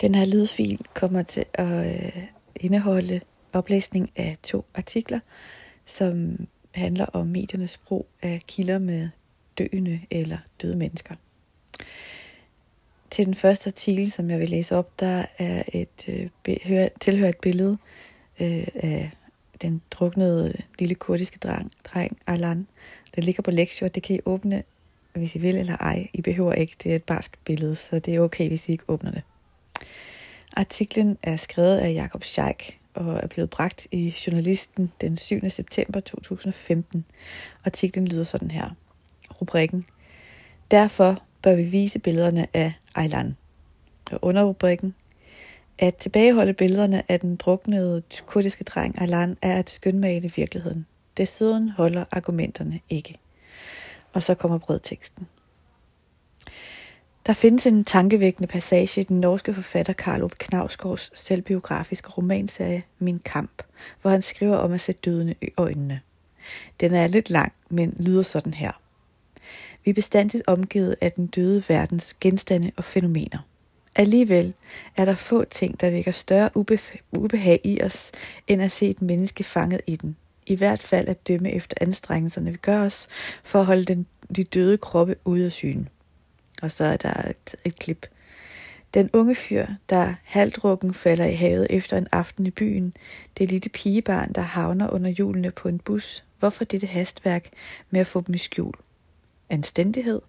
Den her lydfil kommer til at øh, indeholde oplæsning af to artikler, som handler om mediernes brug af kilder med døende eller døde mennesker. Til den første artikel, som jeg vil læse op, der er et øh, tilhører et billede øh, af den druknede lille kurdiske dreng, dreng Alan. Den ligger på lektier, det kan I åbne, hvis I vil eller ej. I behøver ikke, det er et barskt billede, så det er okay, hvis I ikke åbner det. Artiklen er skrevet af Jakob Scheik og er blevet bragt i Journalisten den 7. september 2015. Artiklen lyder sådan her. Rubrikken. Derfor bør vi vise billederne af Aylan. Og under rubrikken. At tilbageholde billederne af den druknede kurdiske dreng Aylan er at skønmale virkeligheden. Desuden holder argumenterne ikke. Og så kommer brødteksten. Der findes en tankevækkende passage i den norske forfatter Karl Ove Knavsgaards selvbiografiske romanserie Min Kamp, hvor han skriver om at se dødene i øjnene. Den er lidt lang, men lyder sådan her. Vi er bestandigt omgivet af den døde verdens genstande og fænomener. Alligevel er der få ting, der vækker større ubehag i os, end at se et menneske fanget i den. I hvert fald at dømme efter anstrengelserne, vi gør os for at holde den, de døde kroppe ude af syne. Og så er der et, et klip. Den unge fyr, der halvdrukken falder i havet efter en aften i byen. Det lille pigebarn, der havner under hjulene på en bus. Hvorfor dette hastværk med at få dem i skjul? Anstændighed?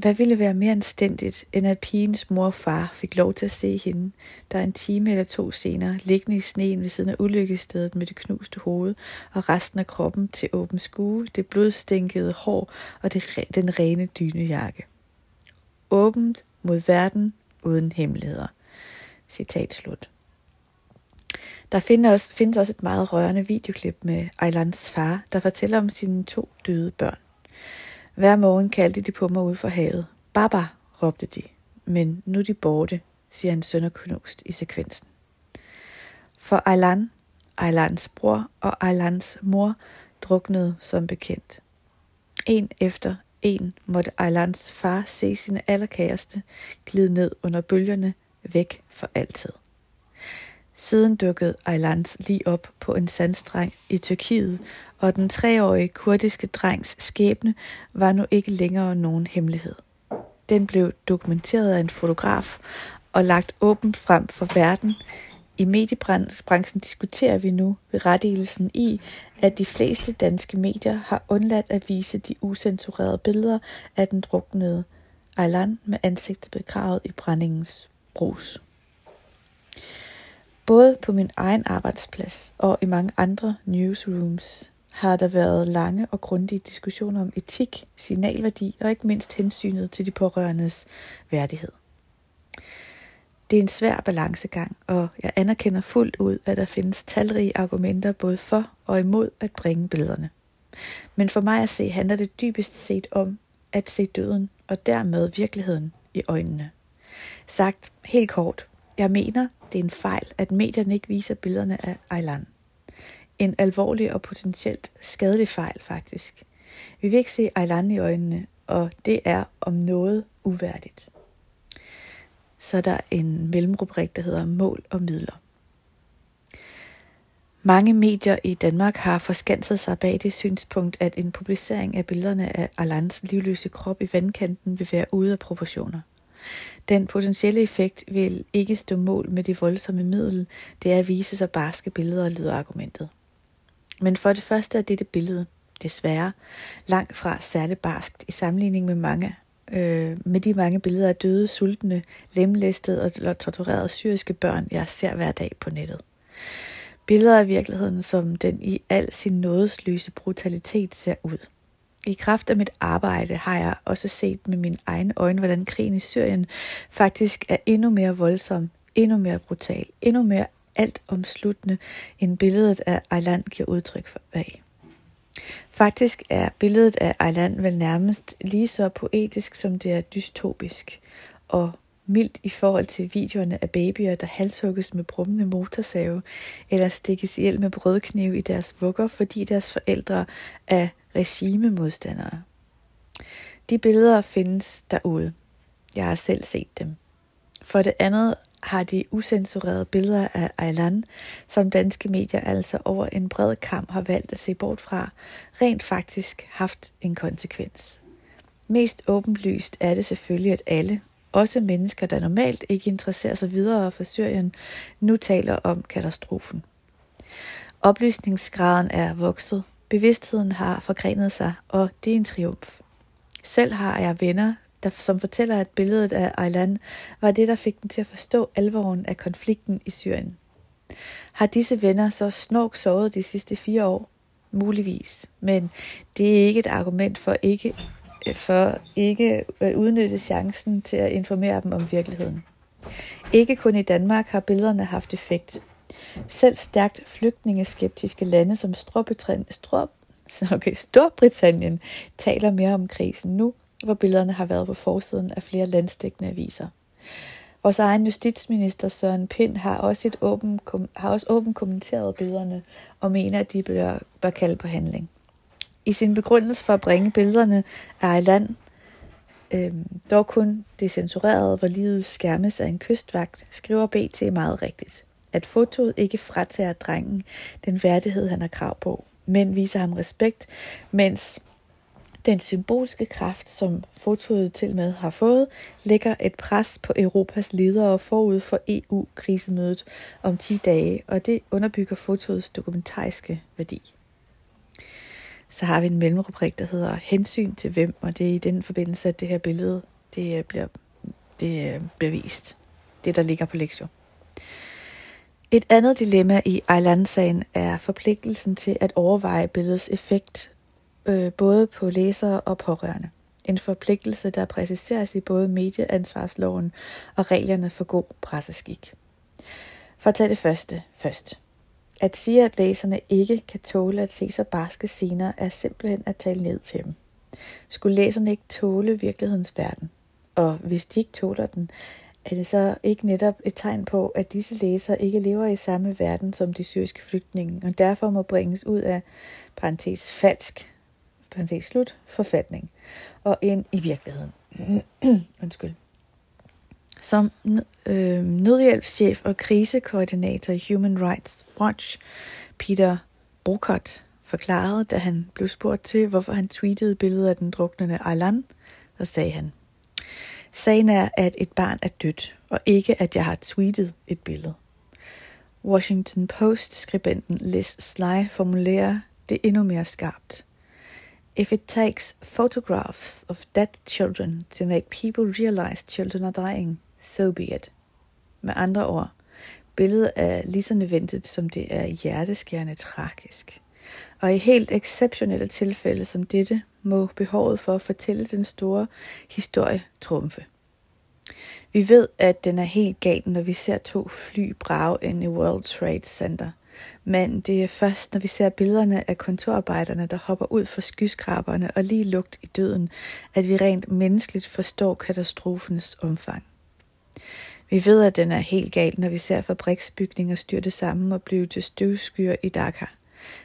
Hvad ville være mere anstændigt, end at pigens mor og far fik lov til at se hende, der en time eller to senere, liggende i sneen ved siden af ulykkestedet med det knuste hoved og resten af kroppen til åben skue, det blodstænkede hår og det, den rene dynejakke. Åbent mod verden uden hemmeligheder. Citat slut. Der findes også, findes også et meget rørende videoklip med Eilans far, der fortæller om sine to døde børn. Hver morgen kaldte de på mig ud for havet. Baba, råbte de. Men nu er de borte, siger han sønderknust i sekvensen. For Aylan, Aylans bror og Aylans mor druknede som bekendt. En efter en måtte Aylans far se sine allerkæreste glide ned under bølgerne væk for altid. Siden dukkede Aylans lige op på en sandstreng i Tyrkiet, og den treårige kurdiske drengs skæbne var nu ikke længere nogen hemmelighed. Den blev dokumenteret af en fotograf og lagt åbent frem for verden. I mediebranchen diskuterer vi nu berettigelsen i, at de fleste danske medier har undladt at vise de usensurerede billeder af den druknede Aylan med ansigtet begravet i brændingens brus. Både på min egen arbejdsplads og i mange andre newsrooms har der været lange og grundige diskussioner om etik, signalværdi og ikke mindst hensynet til de pårørendes værdighed. Det er en svær balancegang, og jeg anerkender fuldt ud, at der findes talrige argumenter både for og imod at bringe billederne. Men for mig at se handler det dybest set om at se døden og dermed virkeligheden i øjnene. Sagt helt kort, jeg mener, det er en fejl, at medierne ikke viser billederne af Aylan. En alvorlig og potentielt skadelig fejl, faktisk. Vi vil ikke se Ejlan i øjnene, og det er om noget uværdigt. Så er der en mellemrubrik, der hedder Mål og Midler. Mange medier i Danmark har forskanset sig bag det synspunkt, at en publicering af billederne af Alans livløse krop i vandkanten vil være ude af proportioner. Den potentielle effekt vil ikke stå mål med det voldsomme middel, det er at vise sig barske billeder, lyder argumentet. Men for det første er dette billede, desværre, langt fra særlig barskt i sammenligning med mange øh, med de mange billeder af døde, sultne, lemlæstede og torturerede syriske børn, jeg ser hver dag på nettet. Billeder af virkeligheden, som den i al sin nådesløse brutalitet ser ud. I kraft af mit arbejde har jeg også set med mine egne øjne, hvordan krigen i Syrien faktisk er endnu mere voldsom, endnu mere brutal, endnu mere altomsluttende, end billedet af Eiland giver udtryk for bag. Faktisk er billedet af Eiland vel nærmest lige så poetisk, som det er dystopisk, og mildt i forhold til videoerne af babyer, der halshugges med brummende motorsave, eller stikkes ihjel med brødknive i deres vugger, fordi deres forældre er regimemodstandere. De billeder findes derude. Jeg har selv set dem. For det andet har de usensurerede billeder af Aylan, som danske medier altså over en bred kamp har valgt at se bort fra, rent faktisk haft en konsekvens. Mest åbenlyst er det selvfølgelig, at alle, også mennesker, der normalt ikke interesserer sig videre for Syrien, nu taler om katastrofen. Oplysningsgraden er vokset, bevidstheden har forgrenet sig, og det er en triumf. Selv har jeg venner, der, som fortæller, at billedet af Aylan var det, der fik dem til at forstå alvoren af konflikten i Syrien. Har disse venner så snork sovet de sidste fire år? Muligvis, men det er ikke et argument for ikke, øh, for ikke at udnytte chancen til at informere dem om virkeligheden. Ikke kun i Danmark har billederne haft effekt. Selv stærkt flygtningeskeptiske lande som Storbritannien, okay, Storbritannien taler mere om krisen nu, hvor billederne har været på forsiden af flere landstækkende aviser. Vores egen justitsminister Søren Pind har også, et åben, har også åben kommenteret billederne og mener, at de bør, bør kalde på handling. I sin begrundelse for at bringe billederne af i land, øh, dog kun det censurerede, hvor livet skærmes af en kystvagt, skriver BT meget rigtigt, at fotoet ikke fratager drengen den værdighed, han har krav på, men viser ham respekt, mens den symbolske kraft, som fotoet til med har fået, lægger et pres på Europas ledere forud for EU-krisemødet om 10 dage, og det underbygger fotoets dokumentariske værdi. Så har vi en mellemrubrik, der hedder hensyn til hvem, og det er i den forbindelse, at det her billede det øh, bliver, det øh, bliver vist. Det, der ligger på lektion. Et andet dilemma i Ejland-sagen er forpligtelsen til at overveje billedets effekt øh, både på læsere og pårørende. En forpligtelse, der præciseres i både medieansvarsloven og reglerne for god presseskik. For at tage det første først. At sige, at læserne ikke kan tåle at se så barske scener, er simpelthen at tale ned til dem. Skulle læserne ikke tåle virkelighedens verden? Og hvis de ikke tåler den, er det så ikke netop et tegn på, at disse læsere ikke lever i samme verden som de syriske flygtninge, og derfor må bringes ud af parentes falsk parentes slut, forfatning, og ind i virkeligheden. Undskyld. Som øh, nødhjælpschef og krisekoordinator i Human Rights Watch, Peter Brokot, forklarede, da han blev spurgt til, hvorfor han tweetede billedet af den druknende Alan, så sagde han, Sagen er, at et barn er dødt, og ikke at jeg har tweetet et billede. Washington Post-skribenten Liz Sly formulerer det endnu mere skarpt. If it takes photographs of dead children to make people realize children are dying, so be it. Med andre ord, billedet er lige så nødvendigt, som det er hjerteskærende tragisk. Og i helt exceptionelle tilfælde som dette, må behovet for at fortælle den store historie trumfe. Vi ved, at den er helt gal, når vi ser to fly brage ind i World Trade Center. Men det er først, når vi ser billederne af kontorarbejderne, der hopper ud fra skyskraberne og lige lugt i døden, at vi rent menneskeligt forstår katastrofens omfang. Vi ved, at den er helt gal, når vi ser fabriksbygninger styrte sammen og blive til støvskyer i Dhaka.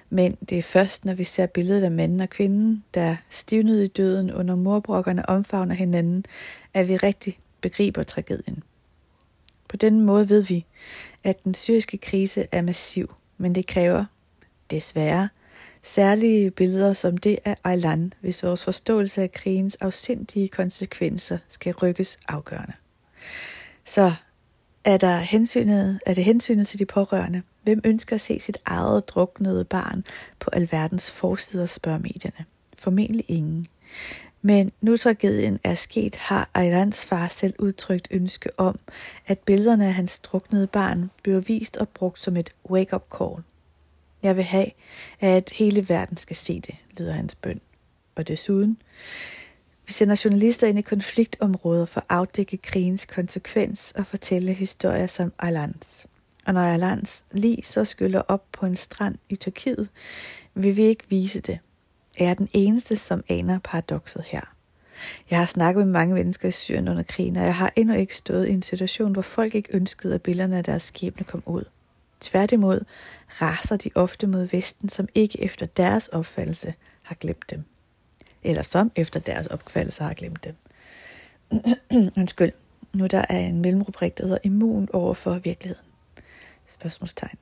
Men det er først, når vi ser billedet af manden og kvinden, der stivnede i døden under morbrokkerne omfavner hinanden, at vi rigtig begriber tragedien. På den måde ved vi, at den syriske krise er massiv, men det kræver, desværre, særlige billeder som det af Aylan, hvis vores forståelse af krigens afsindige konsekvenser skal rykkes afgørende. Så er, der hensynet, er det hensynet til de pårørende? Hvem ønsker at se sit eget druknede barn på alverdens forsider, spørger medierne. Formentlig ingen. Men nu tragedien er sket, har Ayrans far selv udtrykt ønske om, at billederne af hans druknede barn bliver vist og brugt som et wake-up call. Jeg vil have, at hele verden skal se det, lyder hans bøn. Og desuden, vi sender journalister ind i konfliktområder for at afdække krigens konsekvens og fortælle historier som Alans. Og når Alans lige så skyller op på en strand i Tyrkiet, vil vi ikke vise det, er jeg den eneste, som aner paradokset her. Jeg har snakket med mange mennesker i Syrien under krigen, og jeg har endnu ikke stået i en situation, hvor folk ikke ønskede, at billederne af deres skæbne kom ud. Tværtimod raser de ofte mod Vesten, som ikke efter deres opfattelse har glemt dem. Eller som efter deres opfattelse har glemt dem. Undskyld. Nu der er en mellemrubrik, der hedder immun over for virkeligheden. Spørgsmålstegn.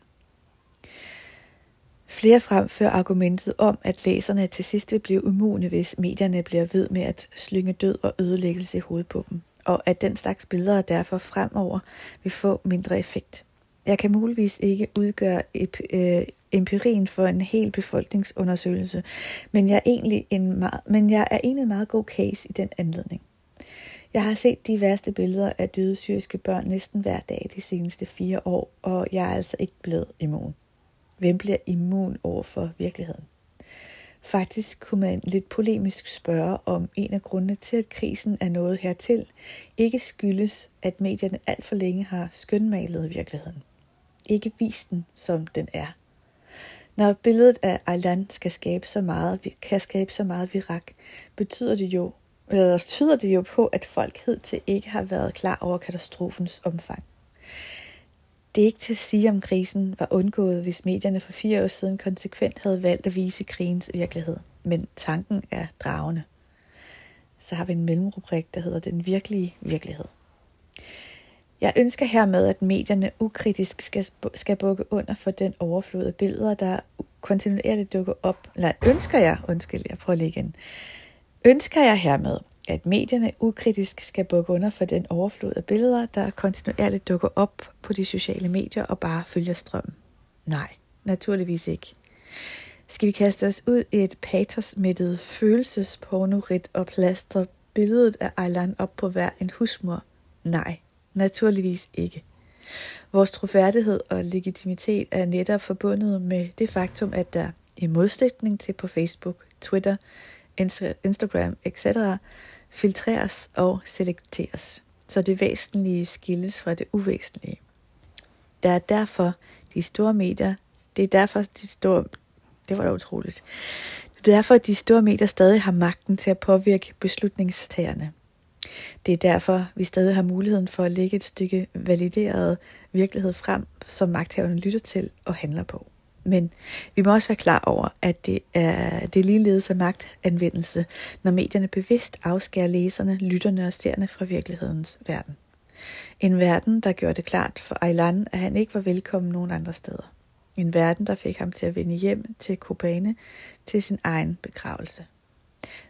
Flere fremfører argumentet om, at læserne til sidst vil blive immune, hvis medierne bliver ved med at slynge død og ødelæggelse i hovedet på dem, og at den slags billeder derfor fremover vil få mindre effekt. Jeg kan muligvis ikke udgøre øh, empirien for en hel befolkningsundersøgelse, men jeg, er egentlig en meget, men jeg er egentlig en meget god case i den anledning. Jeg har set de værste billeder af døde syriske børn næsten hver dag de seneste fire år, og jeg er altså ikke blevet immun. Hvem bliver immun over for virkeligheden? Faktisk kunne man lidt polemisk spørge, om en af grundene til, at krisen er nået hertil, ikke skyldes, at medierne alt for længe har skønmalet virkeligheden. Ikke vist den, som den er. Når billedet af Aylan skal skabe så meget, kan skabe så meget virak, betyder det jo, eller tyder det jo på, at folk hed til ikke har været klar over katastrofens omfang. Det er ikke til at sige, om krisen var undgået, hvis medierne for fire år siden konsekvent havde valgt at vise krigens virkelighed. Men tanken er dragende. Så har vi en mellemrubrik, der hedder Den virkelige virkelighed. Jeg ønsker hermed, at medierne ukritisk skal, skal bukke under for den overflod af billeder, der kontinuerligt dukker op. Eller ønsker jeg, undskyld, jeg prøver lige igen. Ønsker jeg hermed, at medierne ukritisk skal bukke under for den overflod af billeder, der kontinuerligt dukker op på de sociale medier og bare følger strømmen? Nej, naturligvis ikke. Skal vi kaste os ud i et patosmættet følelsespornorit og plastre billedet af Ejlan op på hver en husmor? Nej, naturligvis ikke. Vores troværdighed og legitimitet er netop forbundet med det faktum, at der i modsætning til på Facebook, Twitter, Instagram etc., filtreres og selekteres, så det væsentlige skilles fra det uvæsentlige. Der er derfor de store medier, det er derfor de store, det var da utroligt, det er derfor, at de store medier stadig har magten til at påvirke beslutningstagerne. Det er derfor, vi stadig har muligheden for at lægge et stykke valideret virkelighed frem, som magthaverne lytter til og handler på. Men vi må også være klar over, at det er, det er ligeledes af magtanvendelse, når medierne bevidst afskærer læserne, lytterne og seerne fra virkelighedens verden. En verden, der gjorde det klart for Aylan, at han ikke var velkommen nogen andre steder. En verden, der fik ham til at vende hjem til Kobane til sin egen begravelse.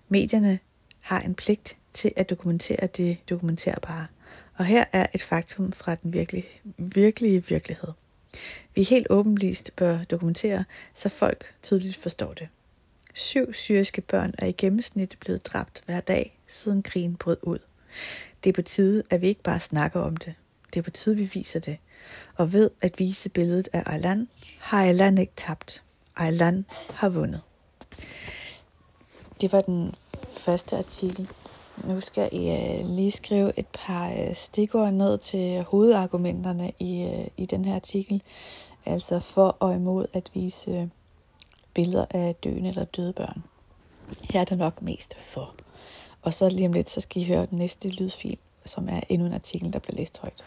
Medierne har en pligt til at dokumentere det dokumenterbare. Og her er et faktum fra den virkelige, virkelige virkelighed. Vi helt åbenlyst bør dokumentere, så folk tydeligt forstår det. Syv syriske børn er i gennemsnit blevet dræbt hver dag, siden krigen brød ud. Det er på tide, at vi ikke bare snakker om det. Det er på tide, vi viser det. Og ved at vise billedet af Aylan, har Aylan ikke tabt. Aylan har vundet. Det var den første artikel. Nu skal jeg øh, lige skrive et par øh, stikord ned til hovedargumenterne i, øh, i den her artikel. Altså for og imod at vise øh, billeder af døende eller døde børn. Her er der nok mest for. Og så lige om lidt, så skal I høre den næste lydfil, som er endnu en artikel, der bliver læst højt.